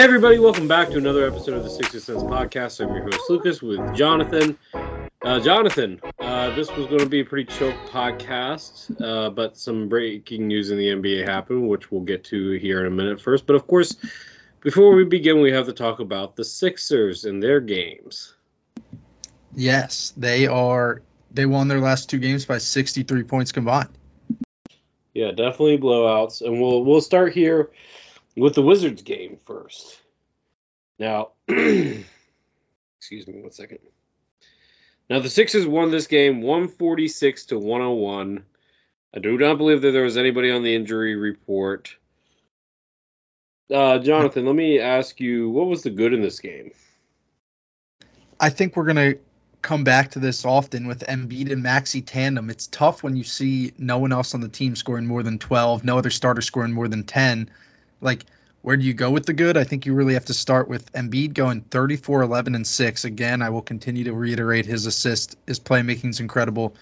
Hey everybody, welcome back to another episode of the Sixer Sense podcast. I'm your host Lucas with Jonathan. Uh, Jonathan, uh, this was going to be a pretty chill podcast, uh, but some breaking news in the NBA happened, which we'll get to here in a minute first. But of course, before we begin, we have to talk about the Sixers and their games. Yes, they are. They won their last two games by 63 points combined. Yeah, definitely blowouts, and we'll we'll start here with the Wizards game first. Now, excuse me one second. Now the Sixers won this game 146 to 101. I do not believe that there was anybody on the injury report. Uh, Jonathan, let me ask you, what was the good in this game? I think we're gonna come back to this often with Embiid and Maxey tandem. It's tough when you see no one else on the team scoring more than 12, no other starter scoring more than 10. Like, where do you go with the good? I think you really have to start with Embiid going 34, 11, and 6. Again, I will continue to reiterate his assist, his playmaking is incredible.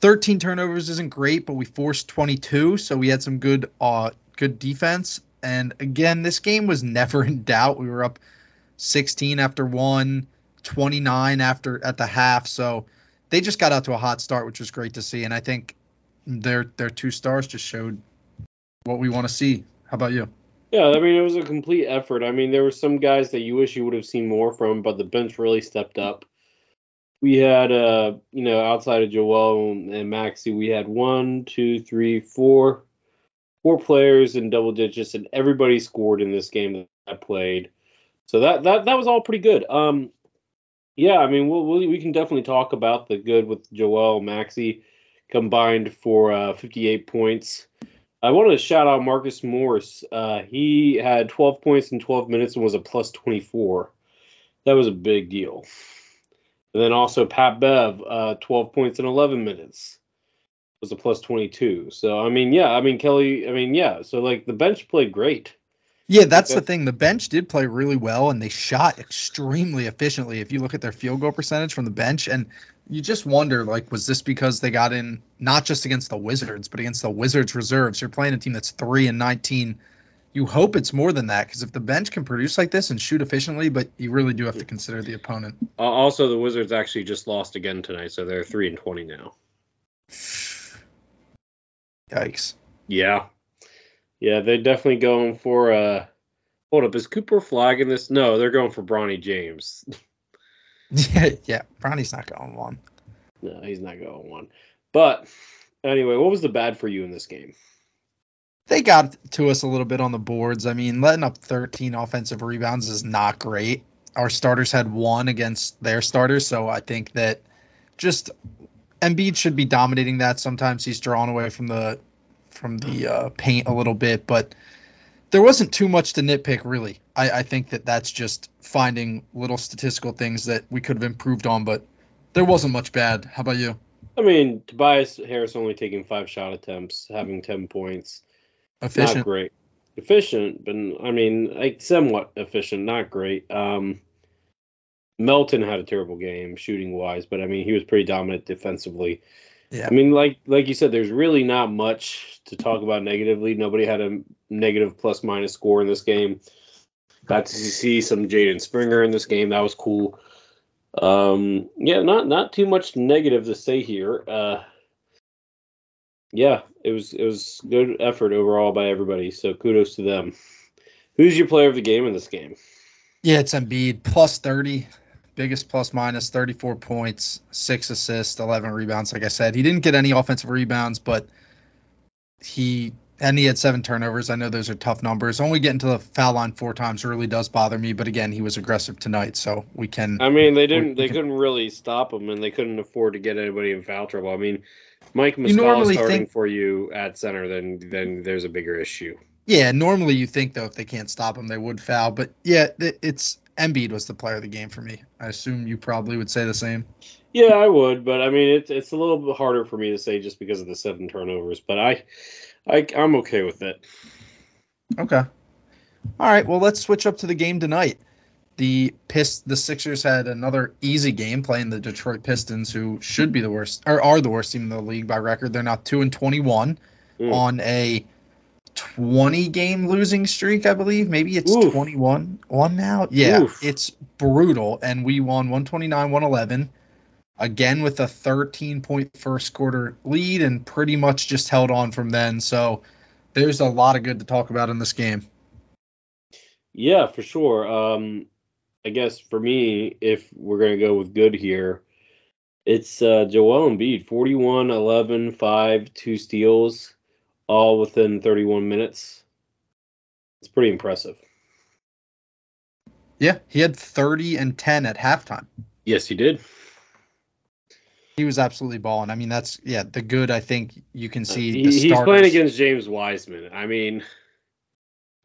13 turnovers isn't great, but we forced 22, so we had some good uh good defense. And again, this game was never in doubt. We were up 16 after one 29 after at the half. So they just got out to a hot start, which was great to see. And I think their their two stars just showed what we want to see. How about you? Yeah, I mean it was a complete effort. I mean there were some guys that you wish you would have seen more from, but the bench really stepped up. We had uh you know outside of Joel and Maxey, we had one, two, three, four, four players in double digits, and everybody scored in this game that I played. So that that that was all pretty good. Um, yeah, I mean, we'll, we'll, we can definitely talk about the good with Joel Maxey combined for uh, 58 points. I wanted to shout out Marcus Morris. Uh, he had 12 points in 12 minutes and was a plus 24. That was a big deal. And then also Pat Bev, uh, 12 points in 11 minutes was a plus 22. So I mean, yeah, I mean Kelly, I mean, yeah. So like the bench played great. Yeah, that's the thing. The bench did play really well and they shot extremely efficiently. If you look at their field goal percentage from the bench, and you just wonder, like, was this because they got in not just against the Wizards, but against the Wizards reserves? You're playing a team that's three and nineteen. You hope it's more than that because if the bench can produce like this and shoot efficiently, but you really do have to consider the opponent. Uh, also, the Wizards actually just lost again tonight, so they're three and twenty now. Yikes. Yeah, yeah, they're definitely going for uh hold up, is Cooper flagging this? No, they're going for Bronny James. yeah, yeah. Bronny's not going one. No, he's not going one. But anyway, what was the bad for you in this game? They got to us a little bit on the boards. I mean, letting up 13 offensive rebounds is not great. Our starters had one against their starters, so I think that just Embiid should be dominating that. Sometimes he's drawn away from the from the uh, paint a little bit, but there wasn't too much to nitpick really. I, I think that that's just finding little statistical things that we could have improved on, but there wasn't much bad. How about you? I mean, Tobias Harris only taking five shot attempts, having ten points. Efficient. Not great. Efficient, but I mean, like somewhat efficient, not great. Um, Melton had a terrible game shooting wise, but I mean, he was pretty dominant defensively. Yeah. I mean, like like you said, there's really not much to talk about negatively. Nobody had a negative plus minus score in this game. Got to see some Jaden Springer in this game. That was cool. Um, yeah, not not too much negative to say here. Uh, yeah, it was it was good effort overall by everybody. So kudos to them. Who's your player of the game in this game? Yeah, it's Embiid plus thirty biggest plus minus 34 points, six assists, 11 rebounds. Like I said, he didn't get any offensive rebounds, but he and he had seven turnovers. I know those are tough numbers. Only getting to the foul line four times really does bother me. But again, he was aggressive tonight, so we can. I mean, they didn't. They can, couldn't really stop him, and they couldn't afford to get anybody in foul trouble. I mean, Mike Muscala starting think, for you at center, then then there's a bigger issue. Yeah, normally you think though if they can't stop him, they would foul. But yeah, it's Embiid was the player of the game for me. I assume you probably would say the same. Yeah, I would, but I mean it's it's a little bit harder for me to say just because of the seven turnovers. But I, I I'm okay with it. Okay. All right. Well, let's switch up to the game tonight. The Pist the Sixers had another easy game playing the Detroit Pistons, who should be the worst or are the worst team in the league by record. They're now two and twenty one mm. on a 20 game losing streak, I believe. Maybe it's Oof. 21 one now. Yeah, Oof. it's brutal. And we won 129 111. Again with a 13 point first quarter lead and pretty much just held on from then. So there's a lot of good to talk about in this game. Yeah, for sure. Um, I guess for me, if we're gonna go with good here, it's uh, Joel Embiid, 41, 11, 5, two steals, all within 31 minutes. It's pretty impressive. Yeah, he had 30 and 10 at halftime. Yes, he did. He was absolutely balling. I mean, that's yeah, the good. I think you can uh, see. He- he's playing against James Wiseman. I mean,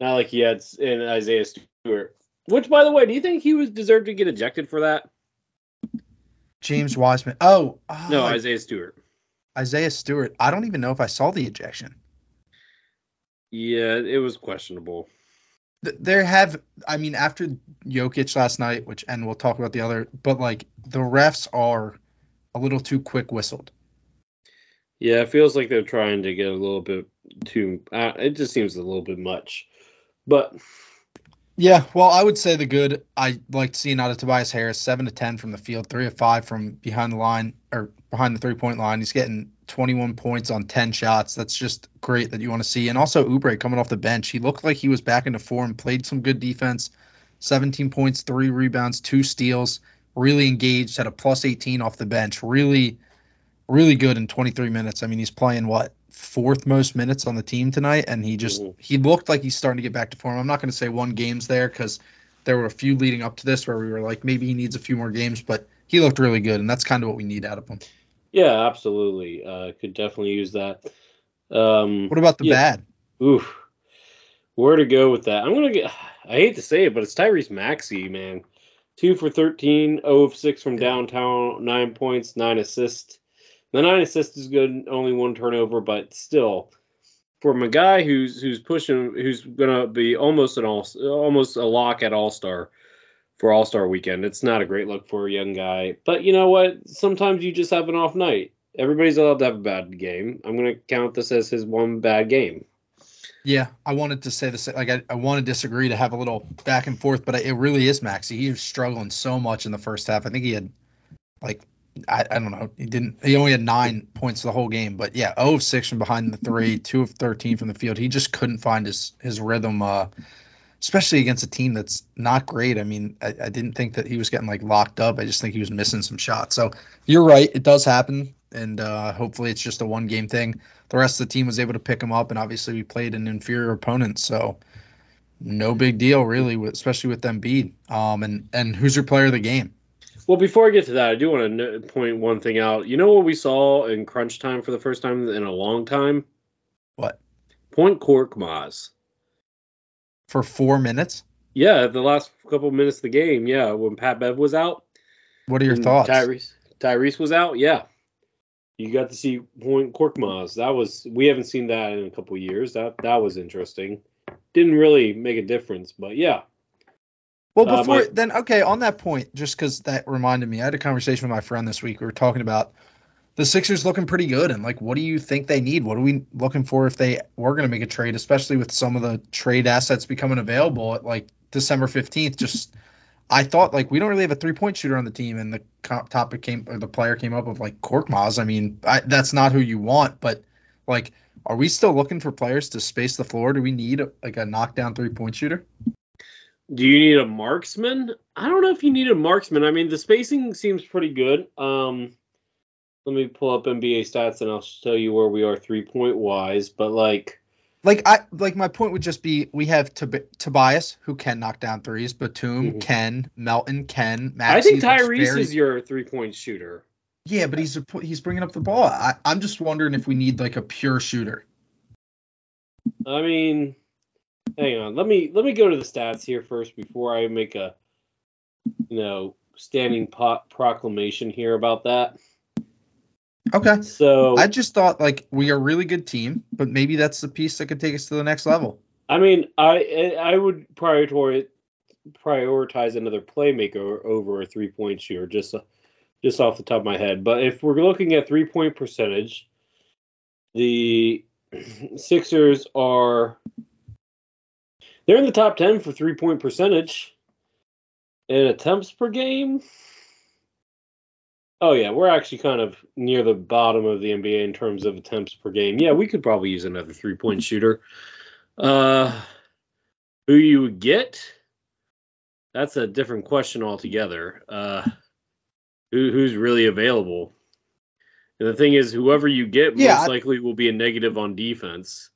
not like he had in Isaiah Stewart. Which, by the way, do you think he was deserved to get ejected for that? James Wiseman. Oh, oh, No, Isaiah Stewart. Isaiah Stewart. I don't even know if I saw the ejection. Yeah, it was questionable. There have, I mean, after Jokic last night, which, and we'll talk about the other, but like the refs are a little too quick whistled. Yeah, it feels like they're trying to get a little bit too. Uh, it just seems a little bit much. But Yeah, well, I would say the good. I liked seeing out of Tobias Harris, seven to ten from the field, three of five from behind the line or behind the three point line. He's getting 21 points on 10 shots. That's just great that you want to see. And also Oubre coming off the bench, he looked like he was back into form, played some good defense, 17 points, three rebounds, two steals, really engaged, had a plus 18 off the bench, really, really good in 23 minutes. I mean, he's playing what fourth most minutes on the team tonight, and he just Mhm. he looked like he's starting to get back to form. I'm not going to say one game's there because there were a few leading up to this where we were like maybe he needs a few more games, but he looked really good, and that's kind of what we need out of him. yeah, absolutely. Uh, could definitely use that. Um, What about the Yeah. bad? oof. Where to go with that? I'm gonna get. I hate to say it, but it's Tyrese Maxey, man. Two for 13, 0 of 6 from downtown, nine points, nine assists. The nine assists is good, only one turnover, but still, from a guy who's who's pushing, who's gonna be almost an all, almost a lock at All Star for All Star Weekend, it's not a great look for a young guy. But you know what? Sometimes you just have an off night. Everybody's allowed to have a bad game. I'm gonna count this as his one bad game. Yeah, I wanted to say same. Like I, I want to disagree to have a little back and forth, but it really is Maxey. He was struggling so much in the first half. I think he had like I, I don't know. He didn't. He only had nine points the whole game, but yeah, 0 of six from behind the three, two of 13 from the field. He just couldn't find his his rhythm. Uh, especially against a team that's not great. I mean, I, I didn't think that he was getting like locked up. I just think he was missing some shots. So you're right, it does happen, and uh, hopefully it's just a one game thing. The rest of the team was able to pick him up, and obviously we played an inferior opponent, so no big deal really, especially with Embiid. Um, and and who's your player of the game? Well, before I get to that, I do want to point one thing out. You know what we saw in crunch time for the first time in a long time? What Point Korkmaz. for four minutes? Yeah, the last couple minutes of the game. Yeah, when Pat Bev was out. What are your thoughts? Tyrese Tyrese was out. Yeah, you got to see Point Korkmaz. That was we haven't seen that in a couple years. That that was interesting. Didn't really make a difference, but yeah. Well, Uh, before my- then, okay, on that point, just because that reminded me, I had a conversation with my friend this week. We were talking about the Sixers looking pretty good, and like, what do you think they need? What are we looking for if they were going to make a trade, especially with some of the trade assets becoming available at like December fifteenth? Just, I thought like we don't really have a three point shooter on the team, and the topic came or the player came up of like Korkmaz. I mean, I, that's not who you want, but like, are we still looking for players to space the floor? Do we need like a knockdown three point shooter? Do you need a marksman? I don't know if you need a marksman. I mean, the spacing seems pretty good. Um, let me pull up NBA stats and I'll tell you where we are three point wise. But like, like I like my point would just be we have Tob- Tobias who can knock down threes, Batum Mhm. can, Melton can, I think Tyrese very- is your three point shooter. yeah, but he's a, he's bringing up the ball. I, I'm just wondering if we need like a pure shooter. I mean, hang on. Let me let me go to the stats here first before I make a you know standing po- proclamation here about that. Okay. So I just thought like we are a really good team, but maybe that's the piece that could take us to the next level. I mean, I I would prioritize prioritize another playmaker over a three point shooter, just just off the top of my head. But if we're looking at three point percentage, the Sixers are they're in the top 10 for three point percentage and attempts per game. Oh yeah, we're actually kind of near the bottom of the NBA in terms of attempts per game. Yeah, we could probably use another three point shooter. Uh, who you would get? That's a different question altogether. Uh, who who's really available? And the thing is, whoever you get Yeah, most likely will be a negative on defense.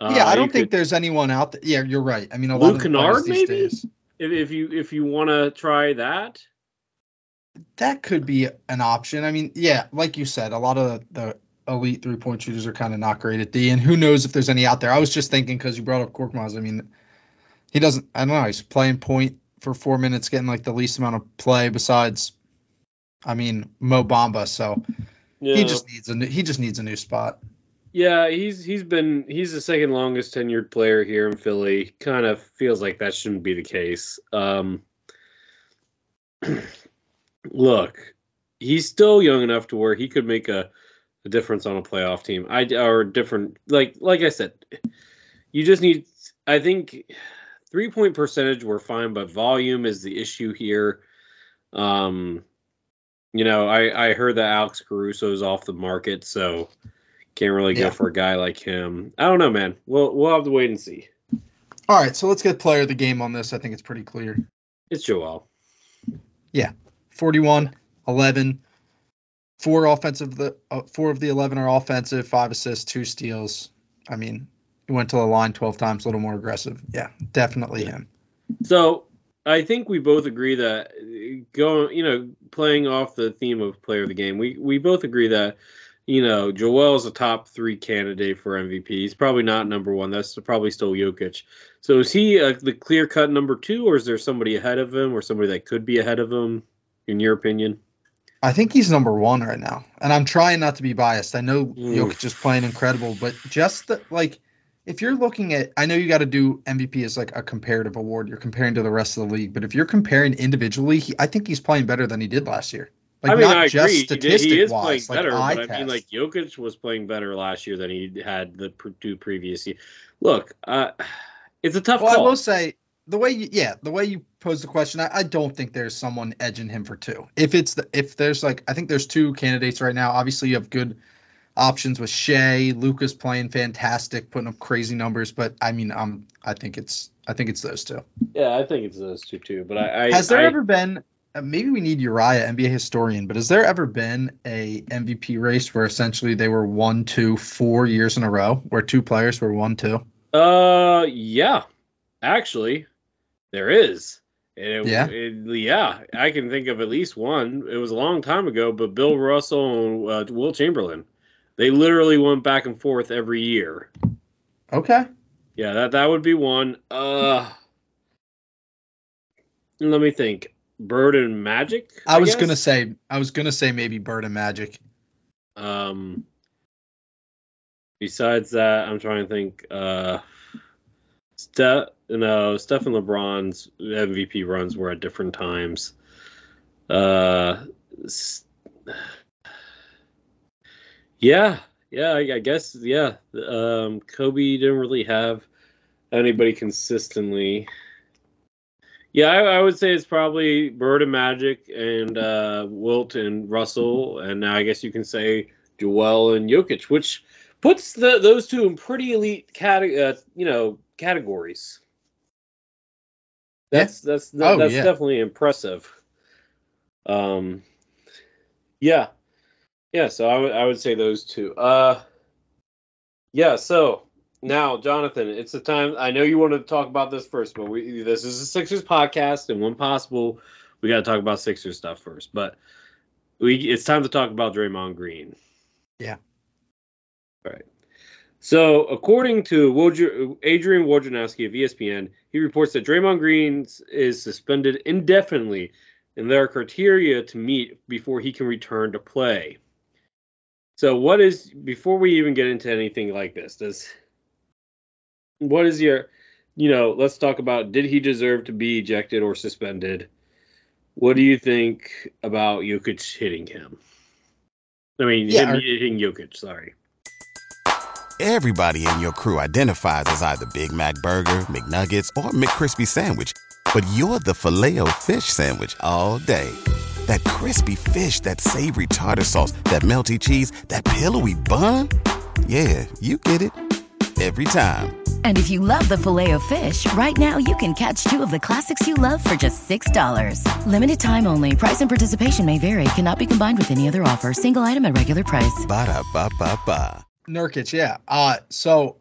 Uh, yeah, I don't think could- there's anyone out there. Yeah, you're right. I mean, a Luke lot of Kennard, maybe? days- if, if you if you want to try that. that could be an option. I mean, yeah, like you said, a lot of the elite three point shooters are kind of not great at D, and who knows if there's any out there. I was just thinking because you brought up Korkmaz. I mean, he doesn't. I don't know. He's playing point for four minutes, getting like the least amount of play besides, I mean, Mo Bamba. So Yeah. he just needs a new, he just needs a new spot. Yeah, he's he's been he's the second longest tenured player here in Philly. Kind of feels like that shouldn't be the case. Um, look, he's still young enough to where he could make a, a difference on a playoff team. I or different like like I said, you just need. I think three point percentage we're fine, but volume is the issue here. Um, you know, I I heard that Alex Caruso is off the market, so can't really go for a guy like him. I don't know, man. We'll we'll have to wait and see. All right, so let's get player of the game on this. I think it's pretty clear. It's Joel. Yeah, 41, 11, four offensive. The uh, four of the 11 are offensive, five assists, two steals. I mean, he went to the line 12 times, a little more aggressive. Yeah, definitely Yeah. him. So I think we both agree that uh, going, you know, playing off the theme of player of the game, we we both agree that you know Joel's a top three candidate for MVP. He's probably not number one. That's probably still Jokic. So is he uh, the clear cut number two, or is there somebody ahead of him, or somebody that could be ahead of him, in your opinion? I think he's number one right now, and I'm trying not to be biased. I know Mm. Jokic is playing incredible, but just the, like if you're looking at, I know you got to do MVP as like a comparative award. You're comparing to the rest of the league, but if you're comparing individually, he, I think he's playing better than he did last year. Like I mean, not I just agree. He, did- statistic he is playing like better, but I mean, like Jokic was playing better last year than he had the two previous year. Look, uh, it's a tough Well, I will say the way you, yeah, the way you pose the question, I, I don't think there's someone edging him for two. If it's the, if there's like, I think there's two candidates right now. Obviously, you have good options with Shai, Lucas playing fantastic, putting up crazy numbers. But I mean, um, I think it's, I think it's those two. Yeah, I think it's those two too. But I, I Has there I- ever been? Uh, Maybe we need Uriah, NBA historian, but has there ever been a MVP race where essentially they were one, two, four years in a row, where two players were one, two? Uh, yeah, actually, there is. And it, Yeah? it- yeah, I can think of at least one. It was a long time ago, but Bill Russell and uh, Wilt Chamberlain, they literally went back and forth every year. Okay. Yeah, that that would be one. Uh, let me think. Bird and Magic. I was guess? gonna say, I was gonna say maybe Bird and Magic. Um, besides that, I'm trying to think. Uh, Steph, no, Steph and LeBron's MVP runs were at different times. Uh, yeah, yeah, I, I guess, yeah. Um, Kobe didn't really have anybody consistently. Yeah, I, I would say it's probably Bird and Magic and uh, Wilt and Russell, and now I guess you can say Joel and Jokic, which puts the, those two in pretty elite cate- uh, you know categories. That's that's Oh, that's yeah. definitely impressive. Um, yeah, yeah. So I would I would say those two. Uh, yeah. So now, Jonathan, it's the time. I know you wanted to talk about this first, but we this is a Sixers podcast, and when possible, we got to talk about Sixers stuff first. But we it's time to talk about Draymond Green. Yeah. All right. So, according to Woj- Adrian Wojnarowski of ESPN, he reports that Draymond Green is suspended indefinitely, and there are criteria to meet before he can return to play. So, what is before we even get into anything like this? Does what is your, you know, let's talk about did he deserve to be ejected or suspended? What do you think about Jokic hitting him? I mean, Yeah, him or- hitting Jokic. Sorry. Everybody in your crew identifies as either Big Mac Burger, McNuggets, or McCrispy Sandwich. But you're the filet fish Sandwich all day. That crispy fish, that savory tartar sauce, that melty cheese, that pillowy bun. Yeah, you get it. Every time. And if you love the filet of fish, right now you can catch two of the classics you love for just $6. Limited time only. Price and participation may vary. Cannot be combined with any other offer. Single item at regular price. Ba da ba ba ba. Nurkic, yeah. Uh, so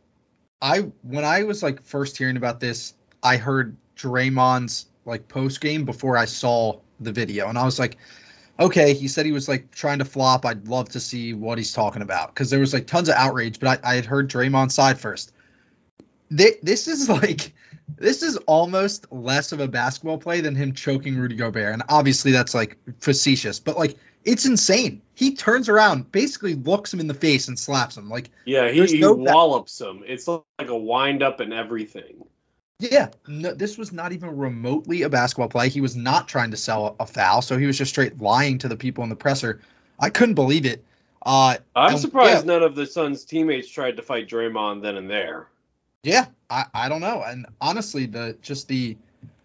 I when I was like first hearing about this, I heard Draymond's like post game before I saw the video, and I was like, okay, he said he was like trying to flop. I'd love to see what he's talking about because there was like tons of outrage, but I, I had heard Draymond's side first. Th- this is like this is almost less of a basketball play than him choking Rudy Gobert, and obviously that's like facetious, but like it's insane. He turns around, basically looks him in the face and slaps him. Like yeah, he, he no- wallops him. It's like a wind up and everything. Yeah, no, this was not even remotely a basketball play. He was not trying to sell a foul, so he was just straight lying to the people in the presser. I couldn't believe it. Uh, I'm and- surprised yeah. none of the Suns teammates tried to fight Draymond then and there. Yeah, I, I don't know. And honestly, the just the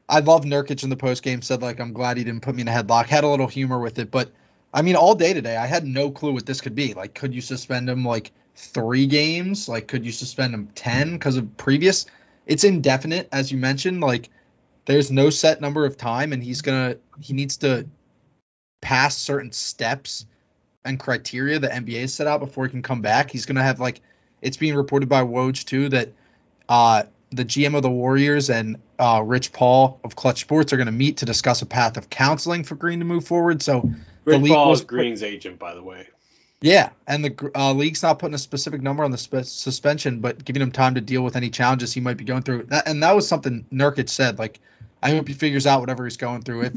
I love Nurkic in the post game said like I'm glad he didn't put me in a headlock. Had a little humor with it, but I mean all day today I had no clue what this could be. Like could you suspend him like 3 games? Like could you suspend him 10 cuz of previous? It's indefinite as you mentioned like there's no set number of time and he's going to he needs to pass certain steps and criteria the NBA set out before he can come back. He's going to have like it's being reported by Woj too that uh, the GM of the Warriors and uh, Rich Paul of Clutch Sports are going to meet to discuss a path of counseling for Green to move forward. So, league Paul was- is Green's agent, by the way. yeah, and the uh, league's not putting a specific number on the spe- suspension, but giving him time to deal with any challenges he might be going through. That, and that was something Nurkic said. Like, I hope he figures out whatever he's going through. If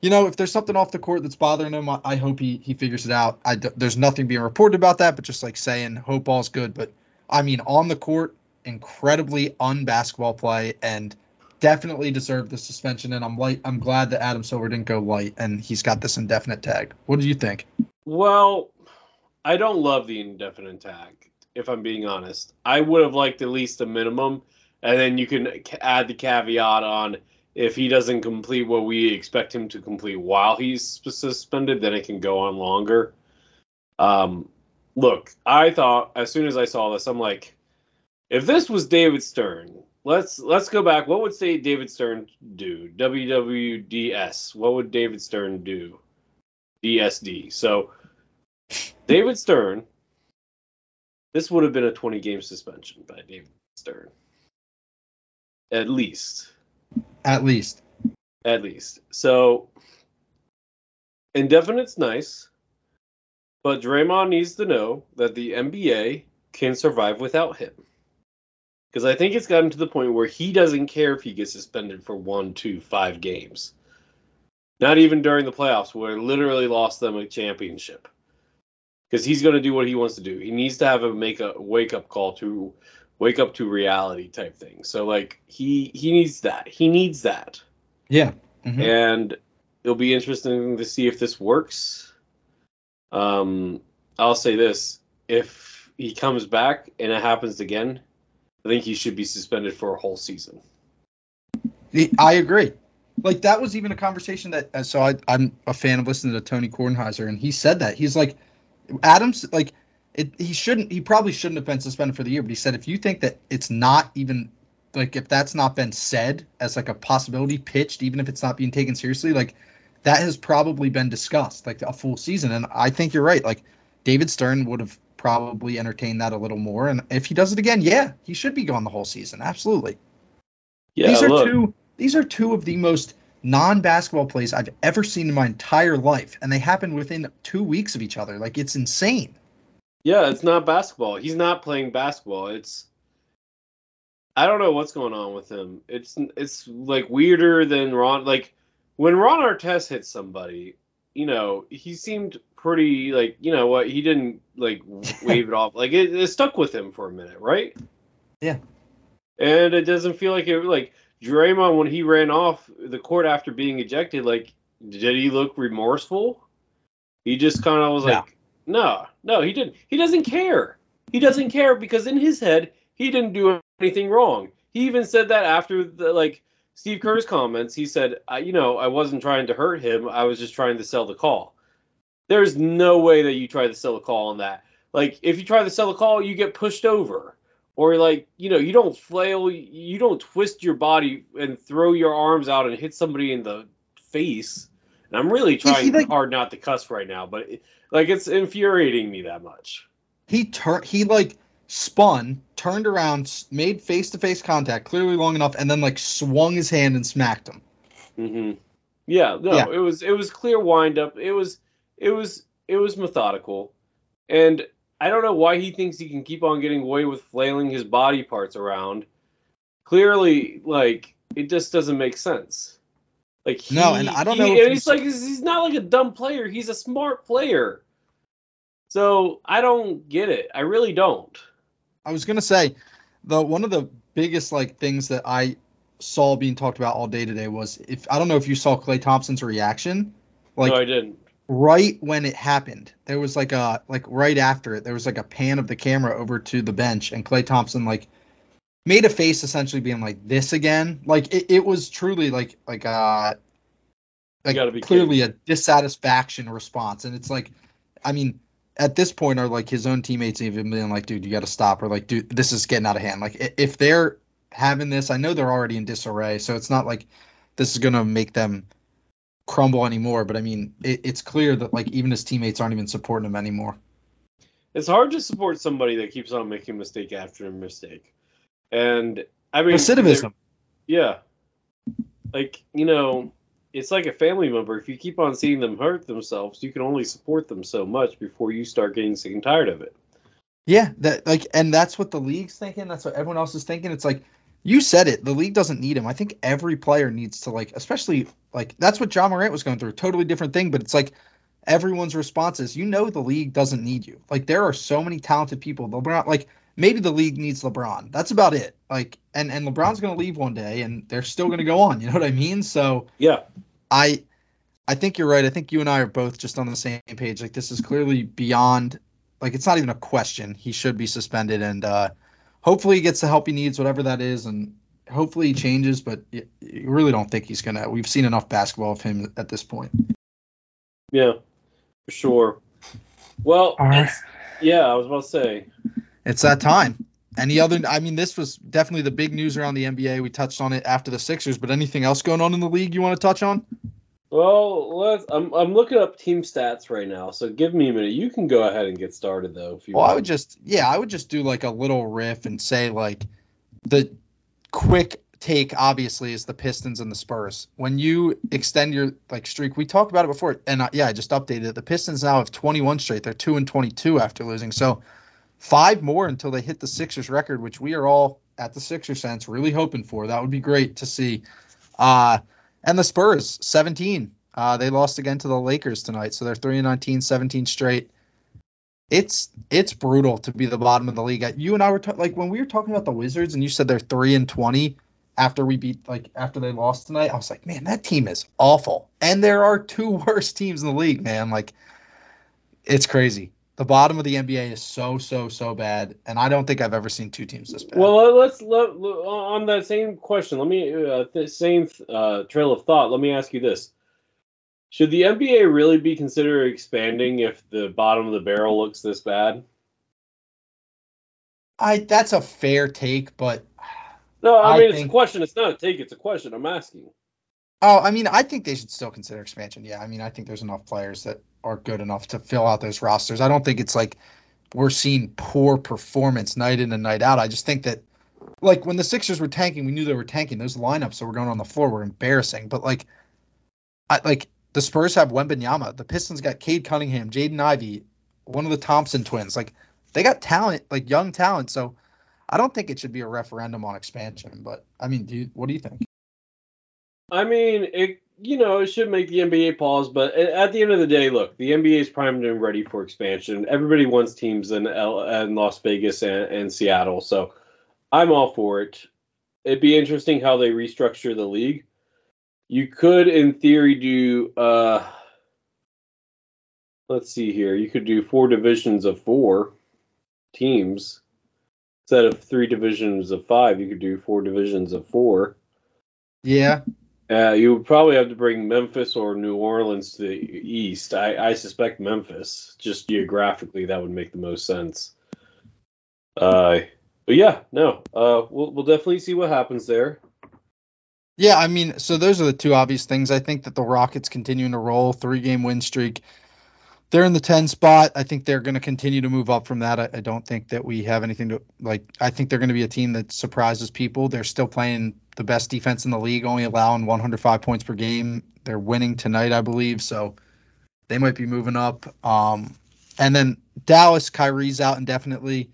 you know, if there's something off the court that's bothering him, I, I hope he he figures it out. I d- there's nothing being reported about that, but just like saying, hope all's good. But I mean, on the court, incredibly unbasketball play, and definitely deserved the suspension. And I'm light. I'm glad that Adam Silver didn't go light, and he's got this indefinite tag. What do you think? Well, I don't love the indefinite tag, if I'm being honest. I would have liked at least a minimum, and then you can add the caveat on if he doesn't complete what we expect him to complete while he's suspended, then it can go on longer. Um, look, I thought as soon as I saw this, I'm like, if this was David Stern, let's let's go back. What would say David Stern do? WWDS. What would David Stern do? DSD. So David Stern, this would have been a 20 game suspension by David Stern. At least. At least. At least. So indefinite's nice, but Draymond needs to know that the NBA can survive without him. Because I think it's gotten to the point where he doesn't care if he gets suspended for one, two, five games. Not even during the playoffs, where it literally lost them a championship. Because he's going to do what he wants to do. He needs to have a make a wake up call to wake up to reality type thing. So like he he needs that. He needs that. Yeah. Mhm. And it'll be interesting to see if this works. Um, I'll say this: if he comes back and it happens again, I think he should be suspended for a whole season. I agree. Like that was even a conversation that uh, so I, I'm a fan of listening to Tony Kornheiser and he said that he's like Adams like it he shouldn't he probably shouldn't have been suspended for the year but he said if you think that it's not even like if that's not been said as like a possibility pitched even if it's not being taken seriously like that has probably been discussed like a full season and I think you're right like David Stern would have probably entertain that a little more and if he does it again yeah he should be gone the whole season absolutely Yeah, these are look, two these are two of the most non-basketball plays I've ever seen in my entire life and they happen within 2 weeks of each other like it's insane yeah, it's not basketball. He's not playing basketball. It's I don't know what's going on with him. It's it's like weirder than Ron. Like when Ron Artest hits somebody, you know, he seemed pretty like you know what he didn't like wave it off. Like it, it stuck with him for a minute, right? Yeah. And it doesn't feel like it like Draymond when he ran off the court after being ejected. Like did he look remorseful? He just kind of was No. like, no, no, he didn't. He doesn't care. He doesn't care because in his head, he didn't do anything wrong. He even said that after the like Steve Kerr's comments. He said, I, you know, I wasn't trying to hurt him. I was just trying to sell the call. There's no way that you try to sell a call on that. Like if you try to sell a call, you get pushed over. Or like, you know, you don't flail, you don't twist your body and throw your arms out and hit somebody in the face. And I'm really trying like, hard not to cuss right now, but it, like it's infuriating me that much. He turned he like spun, turned around, made face to face contact clearly long enough, and then like swung his hand and smacked him. Mm-hmm. Yeah, no, yeah. it was it was clear wind up. It was it was it was methodical, and I don't know why he thinks he can keep on getting away with flailing his body parts around. Clearly, like it just doesn't make sense. Like he, no, and I don't he, know. and he's, he's like he's not like a dumb player. He's a smart player. So I don't get it. I really don't. I was gonna say, the one of the biggest like things that I saw being talked about all day today was if I don't know if you saw Klay Thompson's reaction. Like, no, I didn't. Right when it happened, there was like a like right after it, there was like a pan of the camera over to the bench, and Klay Thompson like made a face essentially being like this again. Like it, it was truly like like uh like clearly kidding. a dissatisfaction response. And it's like I mean, at this point are like his own teammates even being like, dude, you gotta stop or like, dude, this is getting out of hand. Like if they're having this, I know they're already in disarray, so it's not like this is gonna make them crumble anymore. But I mean, it, it's clear that like even his teammates aren't even supporting him anymore. It's hard to support somebody that keeps on making mistake after a mistake. And I mean, recidivism. Yeah, like you know, it's like a family member. If you keep on seeing them hurt themselves, you can only support them so much before you start getting sick and tired of it. Yeah, that like, and that's what the league's thinking. That's what everyone else is thinking. It's like you said it. The league doesn't need him. I think every player needs to like, especially like that's what Ja Morant was going through. Totally different thing, but it's like everyone's response is, you know, the league doesn't need you. Like there are so many talented people. LeBron, like maybe the league needs LeBron. That's about it. Like, and and LeBron's going to leave one day, and they're still going to go on. You know what I mean? So yeah, I I think you're right. I think you and I are both just on the same page. Like this is clearly beyond. Like it's not even a question. He should be suspended, and uh, hopefully he gets the help he needs, whatever that is, and hopefully he changes. But you really don't think he's gonna. We've seen enough basketball of him at this point. Yeah, for sure. Well, right. yeah, I was about to say it's that time. Any other? I mean, this was definitely the big news around the NBA. We touched on it after the Sixers, but anything else going on in the league you want to touch on? Well, let's. I'm I'm looking up team stats right now, so give me a minute. You can go ahead and get started though, if you. Well, want. I would just yeah, I would just do like a little riff and say like the quick take obviously is the Pistons and the Spurs. When you extend your like streak, we talked about it before, and uh, yeah, I just updated it. The Pistons now have 21 straight. They're two and 22 after losing. So five more until they hit the Sixers record, which we are all at the Sixers sense really hoping for. That would be great to see. Uh, and the Spurs, 17. Uh, they lost again to the Lakers tonight, so they're 3 and 19, 17 straight. It's it's brutal to be the bottom of the league. You and I were ta- like when we were talking about the Wizards, and you said they're 3 and 20 after we beat like after they lost tonight. I was like, man, that team is awful. And there are two worst teams in the league, man. Like, it's crazy the bottom of the NBA is so so so bad, and I don't think I've ever seen two teams this bad. Well, let's let, on that same question. Let me uh, the same uh, trail of thought. Let me ask you this: Should the NBA really be considered expanding if the bottom of the barrel looks this bad? I that's a fair take, but no, I, I mean think, it's a question. It's not a take. It's a question. I'm asking. Oh, I mean, I think they should still consider expansion. Yeah, I mean, I think there's enough players that are good enough to fill out those rosters. I don't think it's like we're seeing poor performance night in and night out. I just think that like when the Sixers were tanking, we knew they were tanking. Those lineups that were going on the floor were embarrassing. But like, I like the Spurs have Wembanyama. The Pistons got Cade Cunningham, Jaden Ivey, one of the Thompson twins. Like they got talent, like young talent. So I don't think it should be a referendum on expansion. But I mean, do you, what do you think? I mean, it you know, it should make the NBA pause, but at the end of the day, look, the NBA is primed and ready for expansion. Everybody wants teams in, L- in Las Vegas and, and Seattle, so I'm all for it. It'd be interesting how they restructure the league. You could, in theory, do uh, let's see here. You could do four divisions of four teams. Instead of three divisions of five, you could do four divisions of four. Yeah. Uh, you would probably have to bring Memphis or New Orleans to the east. I, I suspect Memphis. Just geographically, that would make the most sense. Uh, but yeah, no, uh, we'll we'll definitely see what happens there. Yeah, I mean, so those are the two obvious things. I think that the Rockets continuing to roll, three game win streak. They're in the 10 spot. I think they're going to continue to move up from that. I, I, don't think that we have anything to like. I think they're going to be a team that surprises people. They're still playing the best defense in the league, only allowing 105 points per game. They're winning tonight, I believe. So they might be moving up. Um, and then Dallas, Kyrie's out indefinitely.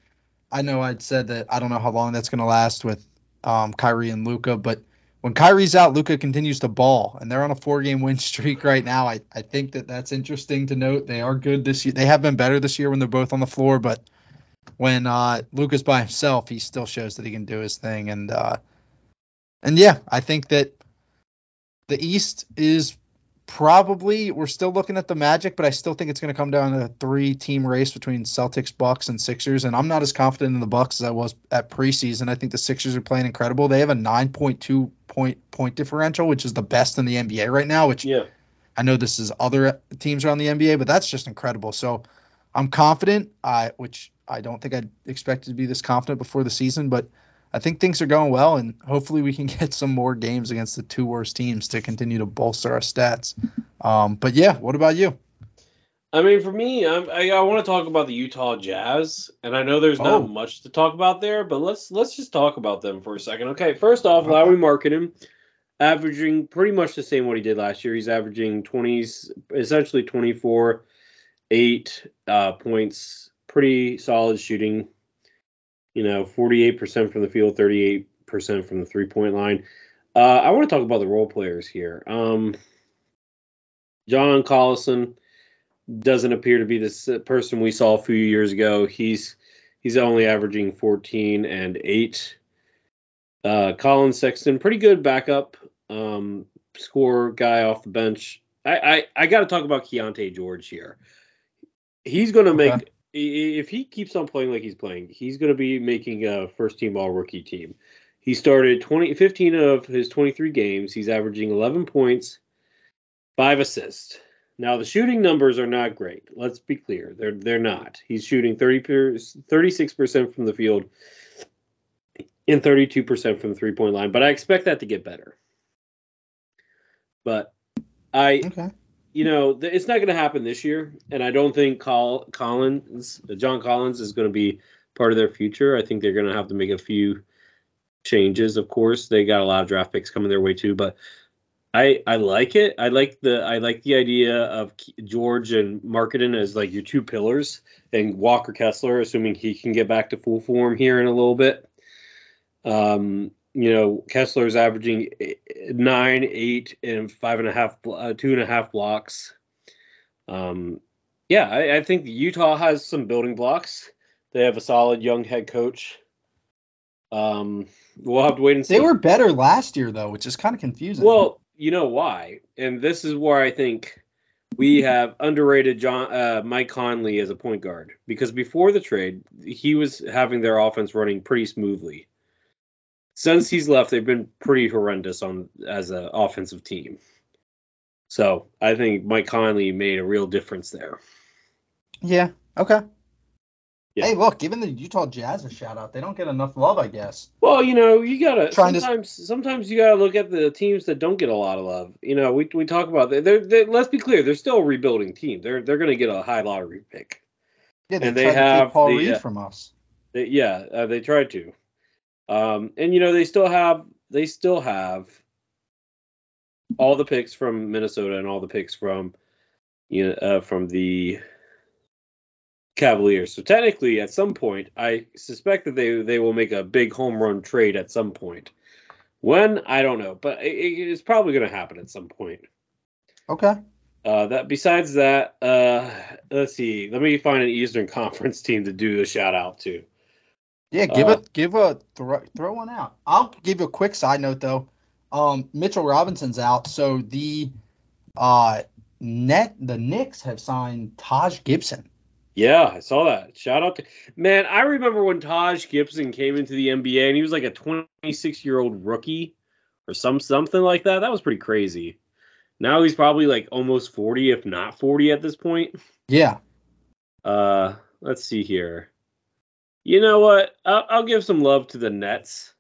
I know I'd said that I don't know how long that's going to last with um, Kyrie and Luka, but when Kyrie's out, Luka continues to ball, and they're on a four-game win streak right now. I, I think that that's interesting to note. They are good this year. They have been better this year when they're both on the floor, but when uh, Luka's by himself, he still shows that he can do his thing. And uh, and yeah, I think that the East is probably we're still looking at the Magic, but I still think it's going to come down to a three-team race between Celtics, Bucks, and Sixers. And I'm not as confident in the Bucks as I was at preseason. I think the Sixers are playing incredible. They have a 9.2 point point differential, which is the best in the NBA right now. Which yeah. I know this is other teams around the NBA, but that's just incredible. So I'm confident. I which I don't think I expected to be this confident before the season, but I think things are going well, and hopefully we can get some more games against the two worst teams to continue to bolster our stats. Um, but yeah, what about you? I mean, for me, I'm, i I, want to talk about the Utah Jazz, and I know there's not oh. much to talk about there, but let's let's just talk about them for a second. Okay, first off, Lauri Markkanen, averaging pretty much the same what he did last year. He's averaging 20s, essentially 24, eight uh, points, pretty solid shooting you know, 48% from the field, 38% from the three point line. Uh, I want to talk about the role players here. Um, John Collins doesn't appear to be the person we saw a few years ago. He's he's only averaging 14 and 8. Uh, Collin Sexton, pretty good backup um, score guy off the bench. I, I, I got to talk about Keyonte George here. He's going to okay. make if he keeps on playing like he's playing, he's going to be making a first team all rookie team. He started 20, 15 of his 23 games. He's averaging 11 points, five assists. Now the shooting numbers are not great. Let's be clear. They're they're not. He's shooting 30 36% from the field and 32% from the three-point line, but I expect that to get better. But I okay you know, it's not going to happen this year, and I don't think Col- Collins, John Collins, is going to be part of their future. I think they're going to have to make a few changes. Of course, they got a lot of draft picks coming their way too, but I I like it. I like the I like the idea of George and Markkanen as like your two pillars, and Walker Kessler, assuming he can get back to full form here in a little bit. Um, you know, Kessler is averaging nine, eight, and five and a half, uh, two and a half blocks. Um, yeah, I, I, think Utah has some building blocks. They have a solid young head coach. Um, we'll have to wait and see. They were better last year, though, which is kind of confusing. Well, you know why, and this is where I think we have underrated John uh, Mike Conley as a point guard because before the trade, he was having their offense running pretty smoothly since he's left, they've been pretty horrendous on as an offensive team. So I think Mike Conley made a real difference there. Yeah. Okay. Yeah. Hey, look, giving the Utah Jazz a shout out. They don't get enough love, I guess. Well, you know, you gotta Trying sometimes. To... Sometimes you gotta look at the teams that don't get a lot of love. You know, we we talk about they're, they're let's be clear, they're still a rebuilding team. They're they're gonna get a high lottery pick. Yeah, they and they have Paul the, Reed uh, from us. They, yeah, uh, they tried to. Um, and you know they still have they still have all the picks from Minnesota and all the picks from you know uh, from the Cavaliers. So technically, at some point, I suspect that they they will make a big home run trade at some point. When I don't know, but it, it's probably going to happen at some point. Okay. Uh, that besides that, uh, let's see. Let me find an Eastern Conference team to do a shout out to. Yeah, give uh, a give a throw, throw one out. I'll give you a quick side note though. Um, Mitchell Robinson's out, so the uh net the Knicks have signed Taj Gibson. Yeah, I saw that. Shout out to man. I remember when Taj Gibson came into the NBA and he was like a 26 year old rookie or some something like that. That was pretty crazy. Now he's probably like almost 40, if not 40 at this point. Yeah. Uh, let's see here. You know what? I'll, I'll give some love to the Nets.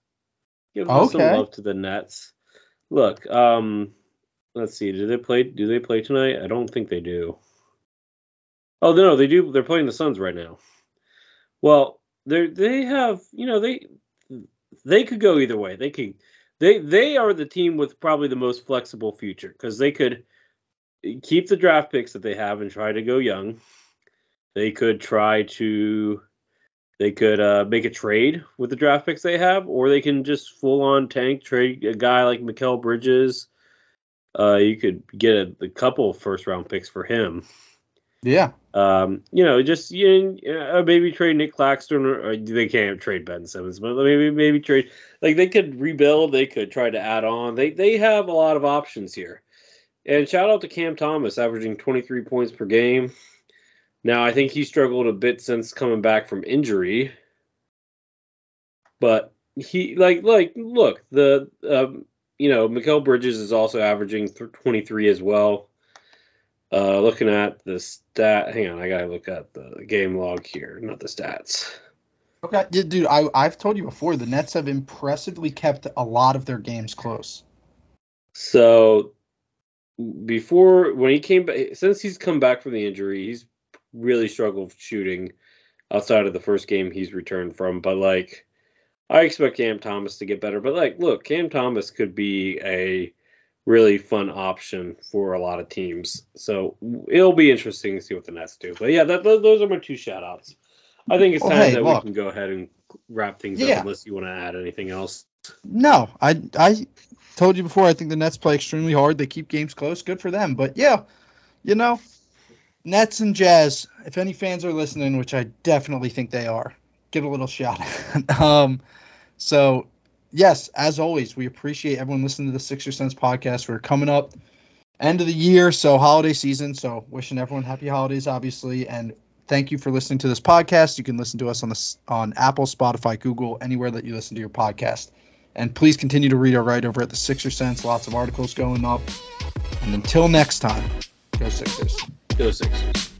Give them some love to the Nets. Look, um, let's see. Do they play? Do they play tonight? I don't think they do. Oh no, they do. They're playing the Suns right now. Well, they they have you know they they could go either way. They could they they are the team with probably the most flexible future because they could keep the draft picks that they have and try to go young. They could try to they could uh, make a trade with the draft picks they have, or they can just full on tank trade a guy like Mikal Bridges. Uh, you could get a, a couple first round picks for him. Yeah. Um, you know, just you know, uh, maybe trade Nic Claxton, or, or they can't trade Ben Simmons, but maybe maybe trade like they could rebuild, they could try to add on. They they have a lot of options here. And shout out to Cam Thomas, averaging 23 points per game. Now I think he struggled a bit since coming back from injury, but he like like look the um, you know Mikal Bridges is also averaging th- 23 as well. Uh, looking at the stat, hang on, I gotta look at the game log here, not the stats. Okay. Dude, I, I've told you before, the Nets have impressively kept a lot of their games close. So before when he came back, since he's come back from the injury, he's really struggled shooting outside of the first game he's returned from. But like, I expect Cam Thomas to get better. But like, look, Cam Thomas could be a really fun option for a lot of teams. So it'll be interesting to see what the Nets do. But yeah, that, those are my two shout outs. I think it's Well, time hey, that look. we can go ahead and wrap things Yeah. up unless you want to add anything else. No, I I told you before. I think the Nets play extremely hard. They keep games close. Good for them. But yeah, you know, Nets and Jazz. If any fans are listening, which I definitely think they are, give a little shout. um, so yes, as always, we appreciate everyone listening to the Sixer Sense podcast. We're coming up end of the year, so holiday season. So wishing everyone happy holidays, obviously, and thank you for listening to this podcast. You can listen to us on the on Apple, Spotify, Google, anywhere that you listen to your podcast. And please continue to read our write over at the Sixer Sense. Lots of articles going up. And until next time, go Sixers. Go Sixers.